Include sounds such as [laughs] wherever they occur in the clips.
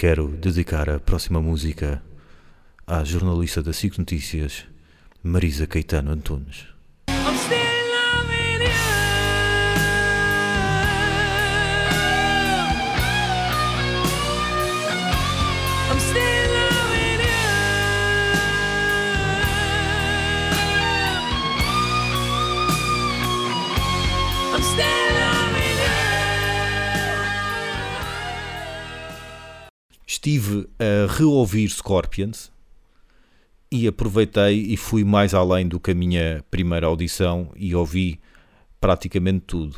Quero dedicar a próxima música à jornalista da SIC Notícias, Marisa Caetano Antunes. Estive a reouvir Scorpions e aproveitei e fui mais além do que a minha primeira audição e ouvi praticamente tudo.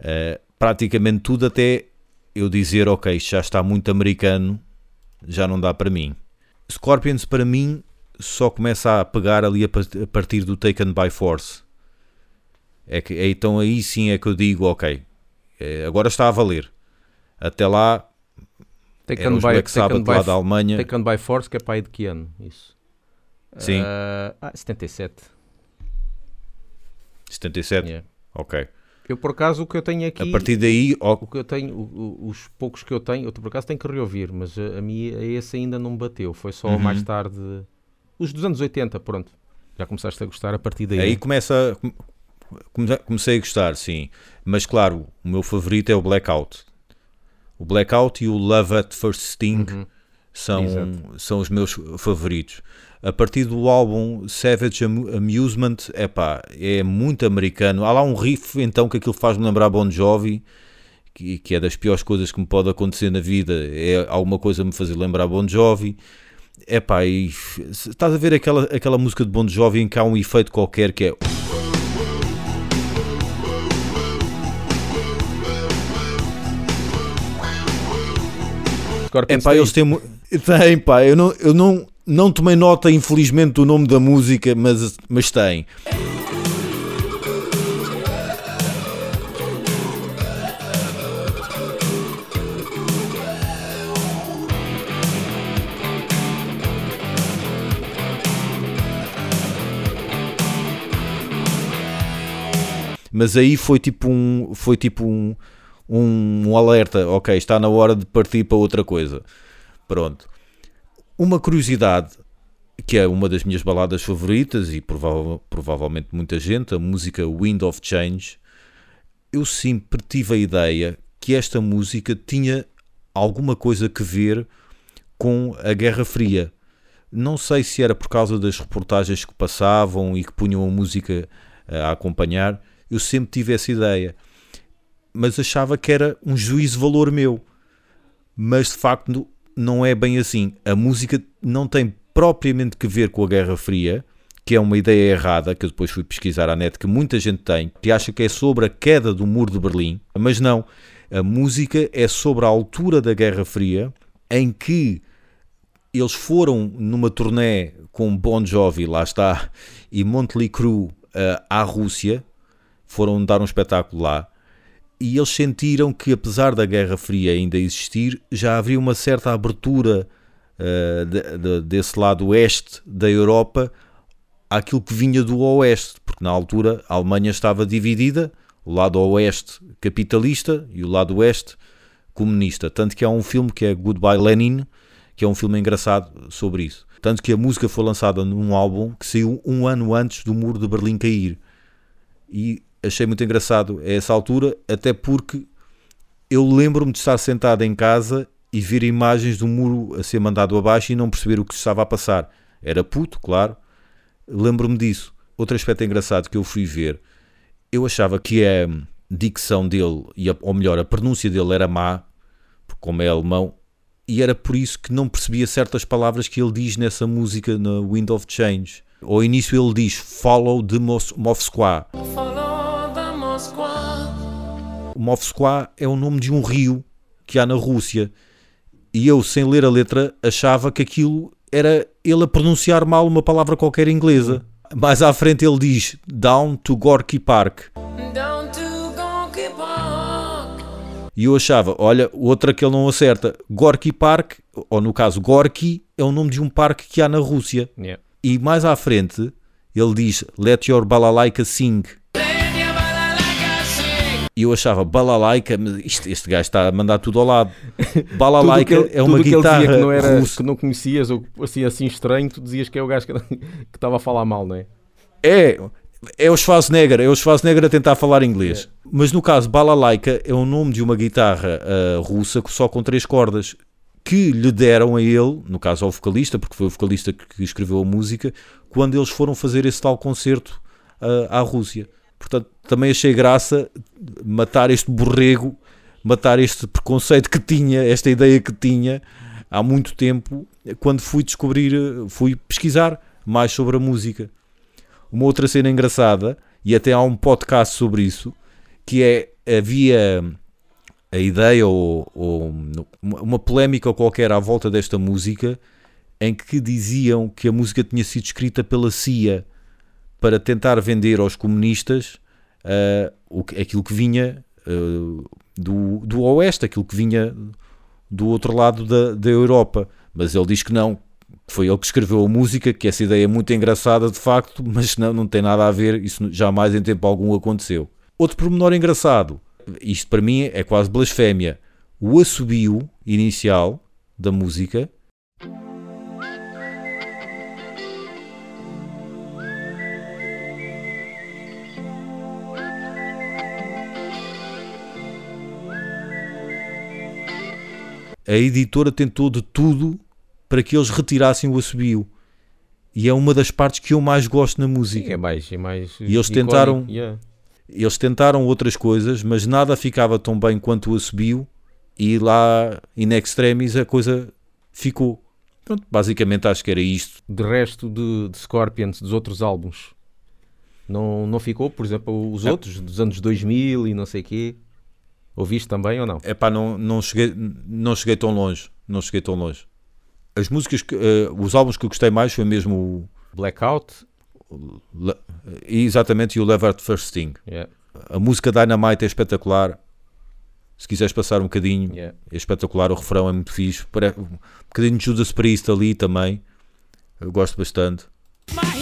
Uh, praticamente tudo até eu dizer, ok, já está muito americano, já não dá para mim. Scorpions para mim só começa a pegar ali a pa- a partir do Taken by Force. É que, é, então aí sim é que eu digo, ok, eh, agora está a valer. Até lá, Taken eram os by, Black Sabbath taken lá by, da Alemanha. Taken by Force, que é aí de que ano? Isso. Sim. Ah, ah, 77. 77, Yeah. ok. Eu, por acaso, o que eu tenho aqui. A partir daí, ó, O que eu tenho, o- o- os poucos que eu tenho, eu por acaso tenho que reouvir, mas a, a mim a esse ainda não me bateu. Foi só Uhum. mais tarde. Os dos anos 80, pronto. Já começaste a gostar a partir daí. aí começa. come- Comecei a gostar, sim. Mas claro, o meu favorito é o Blackout. O Blackout e o Love at First Sting Uhum. são, Exato. são os meus favoritos. A partir do álbum Savage Am- Amusement, epá, é muito americano. Há lá um riff então que aquilo faz-me lembrar Bon Jovi, que, que é das piores coisas que me pode acontecer na vida. É alguma coisa a me fazer lembrar Bon Jovi. Epá, e estás a ver aquela, aquela música de Bon Jovi em que há um efeito qualquer que é Scorpions Epá, tem eles têm. Tem, pá, eu não, eu não, não tomei nota, infelizmente, do nome da música, mas, mas tem. Mas aí foi tipo um, foi tipo um, um, um alerta, ok, está na hora de partir para outra coisa. Pronto. Uma curiosidade, que é uma das minhas baladas favoritas e prova- provavelmente muita gente, a música Wind of Change, eu sempre tive a ideia que esta música tinha alguma coisa que ver com a Guerra Fria. Não sei se era por causa das reportagens que passavam e que punham a música eh, a acompanhar, eu sempre tive essa ideia. Mas achava que era um juízo de valor meu. Mas de facto não é bem assim. A música não tem propriamente que ver com a Guerra Fria, que é uma ideia errada, que eu depois fui pesquisar à net, que muita gente tem, que acha que é sobre a queda do muro de Berlim, mas não. A música é sobre a altura da Guerra Fria, em que eles foram numa turnê com Bon Jovi, lá está, e Motley Crue eh, à Rússia, foram dar um espetáculo lá, e eles sentiram que apesar da Guerra Fria ainda existir, já havia uma certa abertura eh, de- de- desse lado oeste da Europa àquilo que vinha do oeste, porque na altura a Alemanha estava dividida, o lado oeste capitalista e o lado oeste comunista. Tanto que há um filme que é Goodbye Lenin, que é um filme engraçado sobre isso. Tanto que a música foi lançada num álbum que saiu um ano antes do muro de Berlim cair. E achei muito engraçado a essa altura, até porque eu lembro-me de estar sentado em casa e ver imagens do muro a ser mandado abaixo e não perceber o que estava a passar. Era puto, claro. Lembro-me disso. Outro aspecto engraçado que eu fui ver, eu achava que a dicção dele, ou melhor, a pronúncia dele era má, como é alemão, e era por isso que não percebia certas palavras que ele diz nessa música, na Wind of Change. Ao início ele diz Follow the Mos- Moskwa. Follow. O é o nome de um rio que há na Rússia. E eu, sem ler a letra, achava que aquilo era ele a pronunciar mal uma palavra qualquer inglesa. Mais à frente ele diz Down to Gorky Park. Down to Gonky Park. E eu achava, olha, outra que ele não acerta. Gorky Park, ou no caso Gorky, é o nome de um parque que há na Rússia. Yeah. E mais à frente ele diz Let your balalaika sing. E eu achava balalaika, isto, este gajo está a mandar tudo ao lado. [laughs] Que ele- é uma o que ele guitarra dizia que não, era, russa. que não conhecias ou assim, assim estranho, tu dizias que é o gajo que [laughs] que estava a falar mal, não é? É, é o Schwarzenegger, é o Schwarzenegger a tentar falar inglês. Mas no caso, balalaika é o nome de uma guitarra ah, russa só com três cordas que lhe deram a ele, no caso ao vocalista, porque foi o vocalista que escreveu a música, quando eles foram fazer esse tal concerto ah, à Rússia. Portanto, também achei graça matar este borrego, matar este preconceito que tinha, esta ideia que tinha há muito tempo, quando fui descobrir, fui pesquisar mais sobre a música. Uma outra cena engraçada, e até há um podcast sobre isso, que é havia a ideia ou, ou uma polémica qualquer à volta desta música em que diziam que a música tinha sido escrita pela CIA para tentar vender aos comunistas ah, o aquilo que vinha ah, do, do Oeste, aquilo que vinha do outro lado da, da Europa. Mas ele diz que não, foi ele que escreveu a música, que essa ideia é muito engraçada de facto, [laughs] mas não, não tem nada a ver, isso jamais em tempo algum aconteceu. Outro pormenor engraçado, isto para mim é quase blasfémia, o assobio inicial da música a editora tentou de tudo para que eles retirassem o assobio. E é uma das partes que eu mais gosto na música. É mais, é mais. E eles icónico, tentaram- yeah. Eles tentaram outras coisas, mas nada ficava tão bem quanto o assobio. E lá, in extremis, a coisa ficou. Pronto, basicamente acho que era isto. De resto de, de Scorpions, dos outros álbuns, não, não ficou? Por exemplo, os É. outros dos anos 2000 e não sei quê. Ouviste também ou não? É pá, não, não, cheguei, não cheguei tão longe. Não cheguei tão longe. As músicas, que, eh, os álbuns que eu gostei mais foi mesmo o. Blackout? Le- exatamente, e o Love at First Thing. Yeah, A música Dynamite é espetacular. Se quiseres passar um bocadinho, yeah. é espetacular. O refrão é muito fixe. Um bocadinho de Judas Priest ali também. Eu gosto bastante. My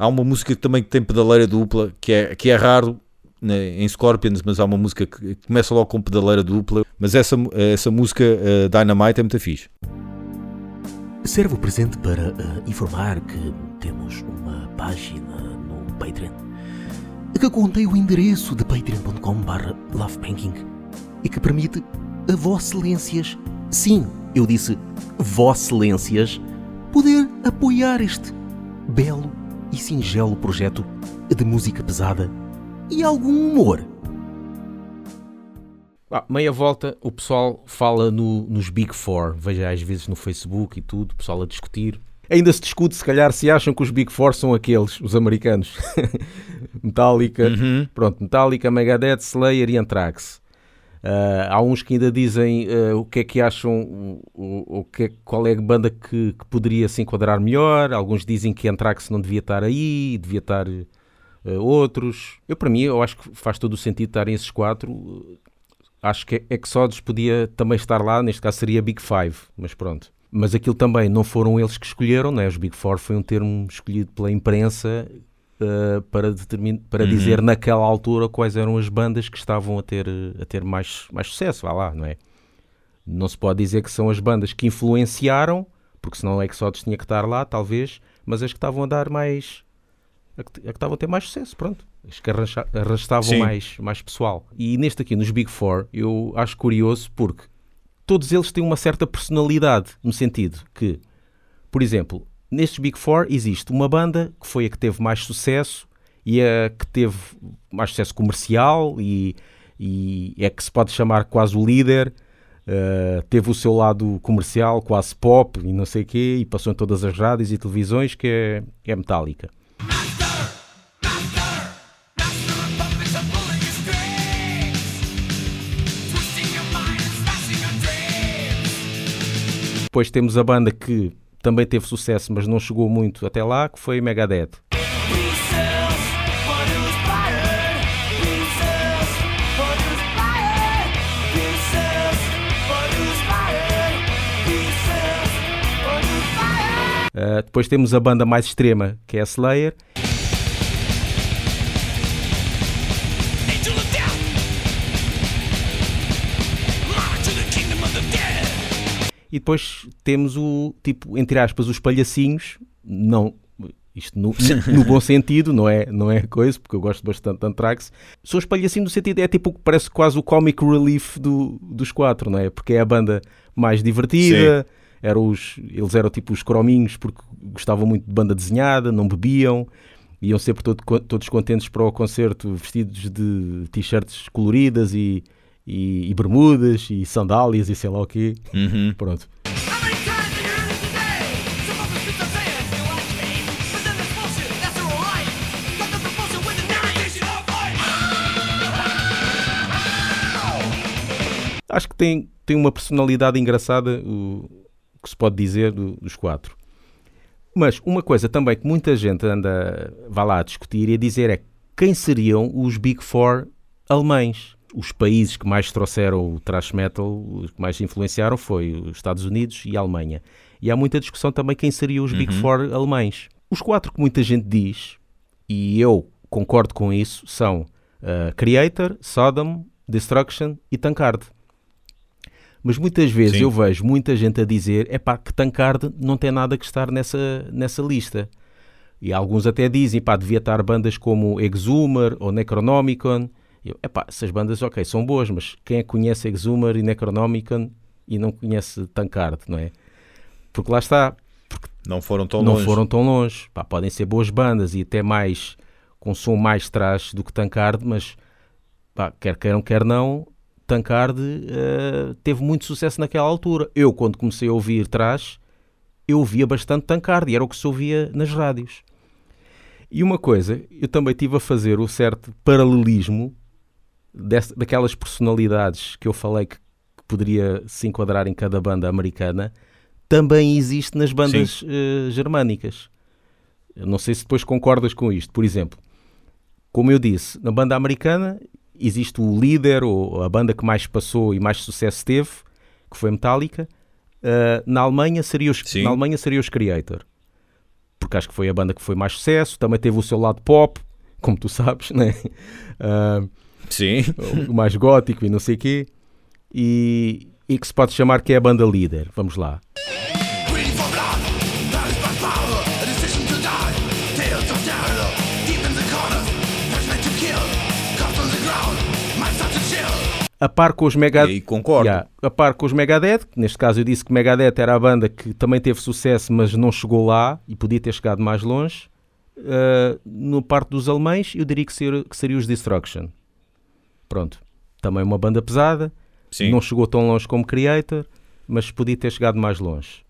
Há uma música também que tem pedaleira dupla, que é, que é raro né, em Scorpions, mas há uma música que começa logo com pedaleira dupla. Mas essa, essa música eh, Dynamite é muito fixe. Serve o presente para eh, informar que temos uma página no Patreon que contém o endereço de patreon.com.br lovebanking e que permite a Vosselências, sim, eu disse Vosselências, poder apoiar este belo e singelo projeto de música pesada e algum humor. Ah, meia volta, o pessoal fala no- nos Big Four. Veja às vezes no Facebook e tudo, o pessoal a discutir. Ainda se discute, se calhar, se acham que os Big Four são aqueles, os americanos. [laughs] Metallica, pronto, Metallica, Megadeth, Slayer e Anthrax. Ah, há uns que ainda dizem ah, o que é que acham, o, o- que é- qual é a banda que, que poderia se enquadrar melhor. Alguns dizem que Anthrax não devia estar aí, devia estar ah, outros. Eu, para mim, eu acho que faz todo o sentido estarem esses quatro. Acho que Exodus podia também estar lá, neste caso seria Big Five, mas pronto. Mas aquilo também não foram eles que escolheram, né? os Big Four foi um termo escolhido pela imprensa eh, para, determin- para dizer naquela altura quais eram as bandas que estavam a ter, a ter mais, mais sucesso, vá lá, não é? Não se pode dizer que são as bandas que influenciaram, porque senão o Exodus tinha que estar lá, talvez, mas as que estavam a dar mais. a que, a que estavam a ter mais sucesso, pronto. As que arrancha- arrastavam Sim. mais, mais pessoal. E neste aqui, nos Big Four, eu acho curioso porque todos eles têm uma certa personalidade, no sentido que, por exemplo, nestes Big Four existe uma banda que foi a que teve mais sucesso e a que teve mais sucesso comercial e, e é que se pode chamar quase o líder. Uh, teve o seu lado comercial, quase pop e não sei o quê, e passou em todas as rádios e televisões, que é, é Metallica. Depois temos a banda que também teve sucesso, mas não chegou muito até lá, que foi Megadeth. Uh, depois temos a banda mais extrema, que é a Slayer. E depois temos o, tipo, entre aspas, os palhacinhos, não, isto no, [laughs] no bom sentido, não é, não é coisa, porque eu gosto bastante de Anthrax. São os palhacinhos no sentido, é tipo, parece quase o comic relief do, dos quatro, não é? Porque é a banda mais divertida, eram os, eles eram tipo os crominhos porque gostavam muito de banda desenhada, não bebiam, iam sempre todo- todos contentes para o concerto vestidos de t-shirts coloridas e, e, e bermudas e sandálias e sei lá o quê. Uhum. Pronto. Acho que tem, tem uma personalidade engraçada, o que se pode dizer do- dos quatro. Mas uma coisa também que muita gente anda, vai lá a discutir e a dizer é quem seriam os Big Four alemães? Os países que mais trouxeram o thrash metal, os que mais influenciaram foi os Estados Unidos e a Alemanha. E há muita discussão também quem seriam os Big Four alemães. Os quatro que muita gente diz, e eu concordo com isso, são uh, Creator, Sodom, Destruction e Tankard. Mas muitas vezes Sim. eu vejo muita gente a dizer é pá, que Tankard não tem nada que estar nessa, nessa lista. E alguns até dizem, pá, devia estar bandas como Exhumer ou Necronomicon. Eu, epá, essas bandas, ok, são boas, mas quem é que conhece Exhumer e Necronomicon e não conhece Tankard, não é? Porque lá está, Não foram tão não longe. foram tão longe. Pá, podem ser boas bandas e até mais com som mais trash do que Tankard, mas pá, quer queiram, quer não, Tankard eh, teve muito sucesso naquela altura. Eu, quando comecei a ouvir trash, eu ouvia bastante Tankard e era o que se ouvia nas rádios. E uma coisa, eu também tive a fazer o certo paralelismo desse- daquelas personalidades que eu falei que, que poderia se enquadrar em cada banda americana, também existe nas bandas eh, germânicas. Eu não sei se depois concordas com isto. Por exemplo, como eu disse, na banda americana existe o líder ou a banda que mais passou e mais sucesso teve, que foi Metallica. Uh, na Alemanha seria os Sim. na Alemanha seria os Creator. Porque acho que foi a banda que foi mais sucesso, também teve o seu lado pop, como tu sabes, [laughs] né? Uh, Sim. o mais gótico e não sei quê. E, e que se pode chamar que é a banda líder. Vamos lá. A par com os E Megadeth. aí concordo. Yeah, a par com os Megadeth, neste caso eu disse que Megadeth era a banda que também teve sucesso, mas não chegou lá e podia ter chegado mais longe. Uh, no parte dos alemães, eu diria que, ser, que seria os Destruction. Pronto. Também uma banda pesada, Sim. não chegou tão longe como Creator, mas podia ter chegado mais longe.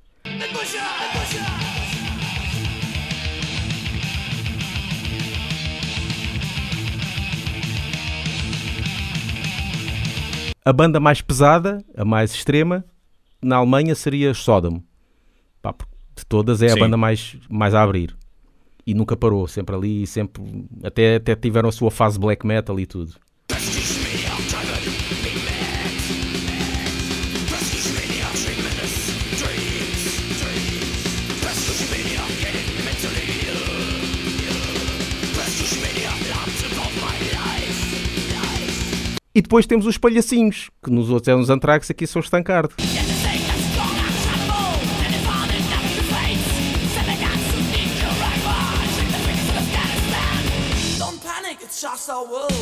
A banda mais pesada, a mais extrema, na Alemanha seria Sodom. Pá, de todas é a Sim. banda mais, mais a abrir. E nunca parou, sempre ali, sempre. Até, até tiveram a sua fase black metal e tudo. E depois temos os palhacinhos, que nos outros eram os Anthrax, aqui são os world.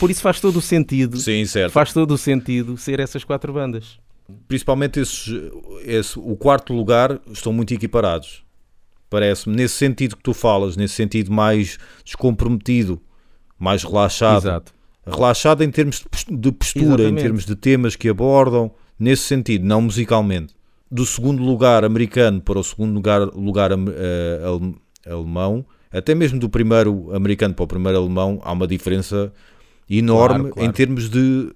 Por isso faz todo o sentido. Sim, certo. Faz todo o sentido ser essas quatro bandas. Principalmente esses, esse, o quarto lugar estão muito equiparados. Parece-me, nesse sentido que tu falas, nesse sentido mais descomprometido, mais relaxado. Exato. Relaxado em termos de pos- de postura, em Exatamente. termos de temas que abordam, nesse sentido, não musicalmente. Do segundo lugar americano para o segundo lugar, lugar ale- alemão, até mesmo do primeiro americano para o primeiro alemão, há uma diferença enorme Claro, claro. em termos de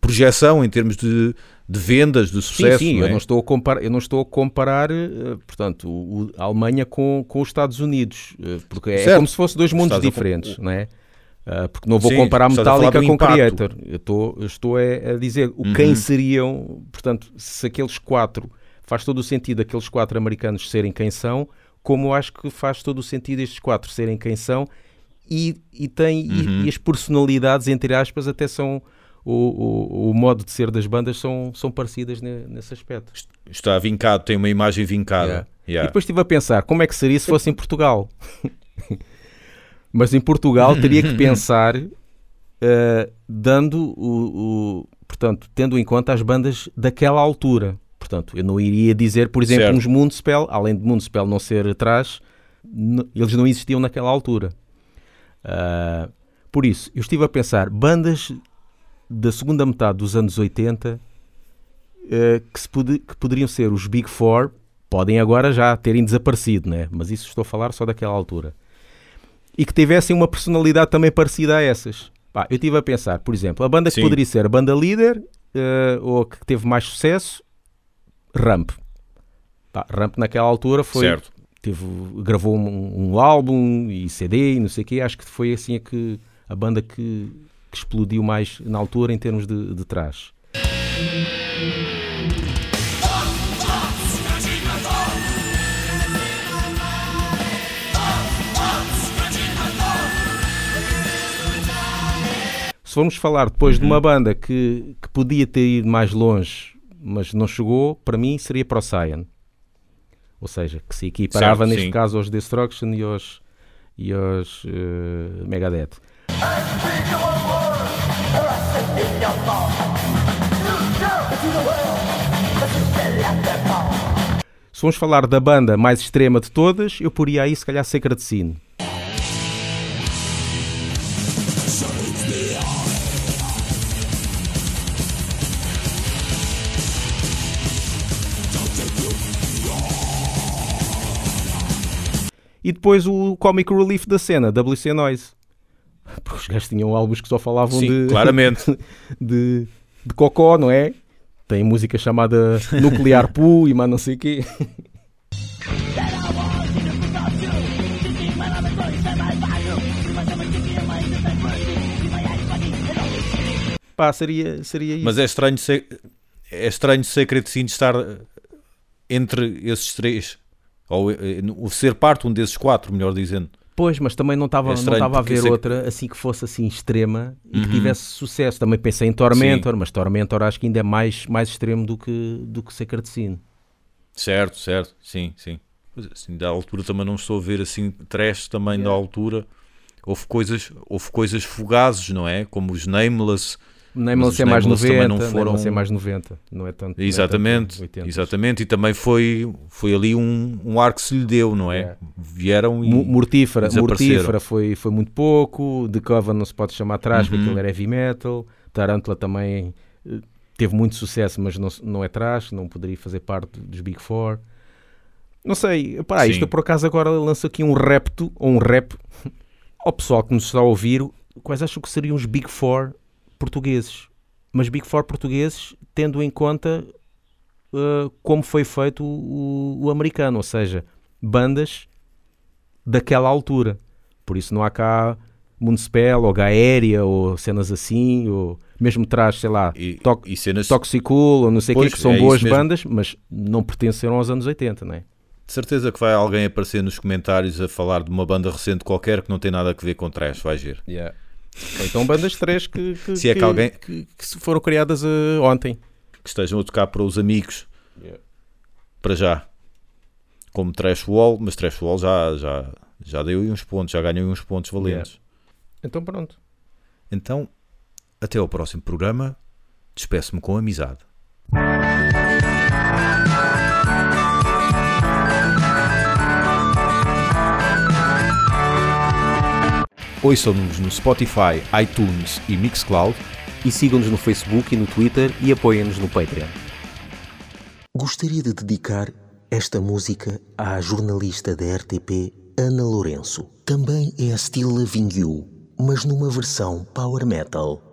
projeção, em termos de, de vendas, de sucesso. sim, sim, não é? eu, não estou a comparar, eu não estou a comparar, eh, portanto, o- a Alemanha com, com os Estados Unidos, eh, porque é Certo. como se fossem dois mundos Estás a diferentes, não é? Ah, porque não vou Sim, comparar a Metallica com impacto. Creator. Eu estou, eu estou é a, a dizer o quem Uhum. seriam, portanto, se aqueles quatro faz todo o sentido aqueles quatro americanos serem quem são, como eu acho que faz todo o sentido estes quatro serem quem são e, e tem e- Uhum. e, as personalidades, entre aspas, até são o, o, o modo de ser das bandas são, são parecidas ne- nesse aspecto. Está vincado, tem uma imagem vincada. Yeah. Yeah. E depois estive a pensar como é que seria se fosse em Portugal. [laughs] Mas em Portugal teria que [laughs] pensar eh, dando o, o- portanto, tendo em conta as bandas daquela altura. Portanto, eu não iria dizer, por exemplo, Certo. uns Moonspell, além de Moonspell não ser atrás, eles não existiam naquela altura. Ah, por isso, eu estive a pensar, bandas da segunda metade dos anos 80 eh, que, se pode- que poderiam ser os Big Four, podem agora já terem desaparecido, né? mas isso estou a falar só daquela altura. E que tivessem uma personalidade também parecida a essas. Pá, eu estive a pensar, por exemplo, a banda que Sim. poderia ser a banda líder eh, ou que teve mais sucesso, Ramp. Pá, Ramp naquela altura foi, Certo. teve, gravou um, um álbum e CD e não sei o quê. Acho que foi assim a, que, a banda que, que explodiu mais na altura em termos de, de trás. Se formos falar depois de uma banda que, que podia ter ido mais longe, mas não chegou, para mim seria Procyon. Ou seja, que se equiparava Certo, neste sim. caso aos Destruction e aos, e aos eh, Megadeth. Se vamos falar da banda mais extrema de todas, eu poria aí se calhar Sacred Sin. E depois o Comic Relief da cena, WC Noise. Porque os gajos tinham álbuns que só falavam Sim, de, claramente. [laughs] de, de cocó, não é? Tem música chamada Nuclear Poo e mais não sei o quê. Pá, seria, seria isso. Mas é estranho ser, é estranho Secret Sin estar entre esses três. Ou eh, no- ser parte um desses quatro, melhor dizendo. Pois, mas também não estava É não estava a ver é que- outra assim que fosse assim extrema e que Uhum. tivesse sucesso. Também pensei em Tormentor, mas Tormentor acho que ainda é mais, mais extremo do que, do que Sacred Sin. Certo, certo, sim, sim. Mas assim, da altura também não estou a ver assim trash também da altura. Houve coisas, houve coisas fugazes, não é? Como os Nameless. Nameless os é mais Nameless também 90, não foram- é mais 90, não é tanto. não é tanto Exatamente, 80. exatamente. E também foi, foi ali um, um ar que se lhe deu, não é? É. Vieram e. Mortífera. Mortífera foi, foi muito pouco, The Coven não se pode chamar atrás porque Uhum. aquilo era heavy metal, Tarantula também eh, teve muito sucesso, mas não, não é trash, não poderia fazer parte dos Big Four. Não sei, pá, isto eu por acaso agora lanço aqui um repto, ou um rap, [laughs] ao pessoal que nos está a ouvir, quais acham que seriam os Big Four portugueses? Mas Big Four portugueses tendo em conta eh, como foi feito o, o americano, ou seja, bandas daquela altura. Por isso não há cá Municipal ou Gaéria ou cenas assim, ou mesmo traz, sei lá, E, Toc- e cenas. Toxicool ou não sei o Pois, que são é boas bandas, mas não pertenceram aos anos 80, não é? De certeza que vai alguém aparecer nos comentários a falar de uma banda recente qualquer que não tem nada a ver com trash, vais ver. Ou então bandas três que, que, Se é que alguém- que, que foram criadas eh, ontem. Que estejam a tocar para os amigos. Yeah. Para já. Como Trash Wall, mas Trash Wall já, já, já deu uns pontos, já ganhou uns pontos valentes. Então pronto. Então, até ao próximo programa. Despeço-me com amizade. Ouçam-nos no Spotify, iTunes e Mixcloud. E sigam-nos no Facebook e no Twitter e apoiem-nos no Patreon. Gostaria de dedicar esta música à jornalista da RTP Ana Lourenço. Também é a Still Loving You, mas numa versão power metal.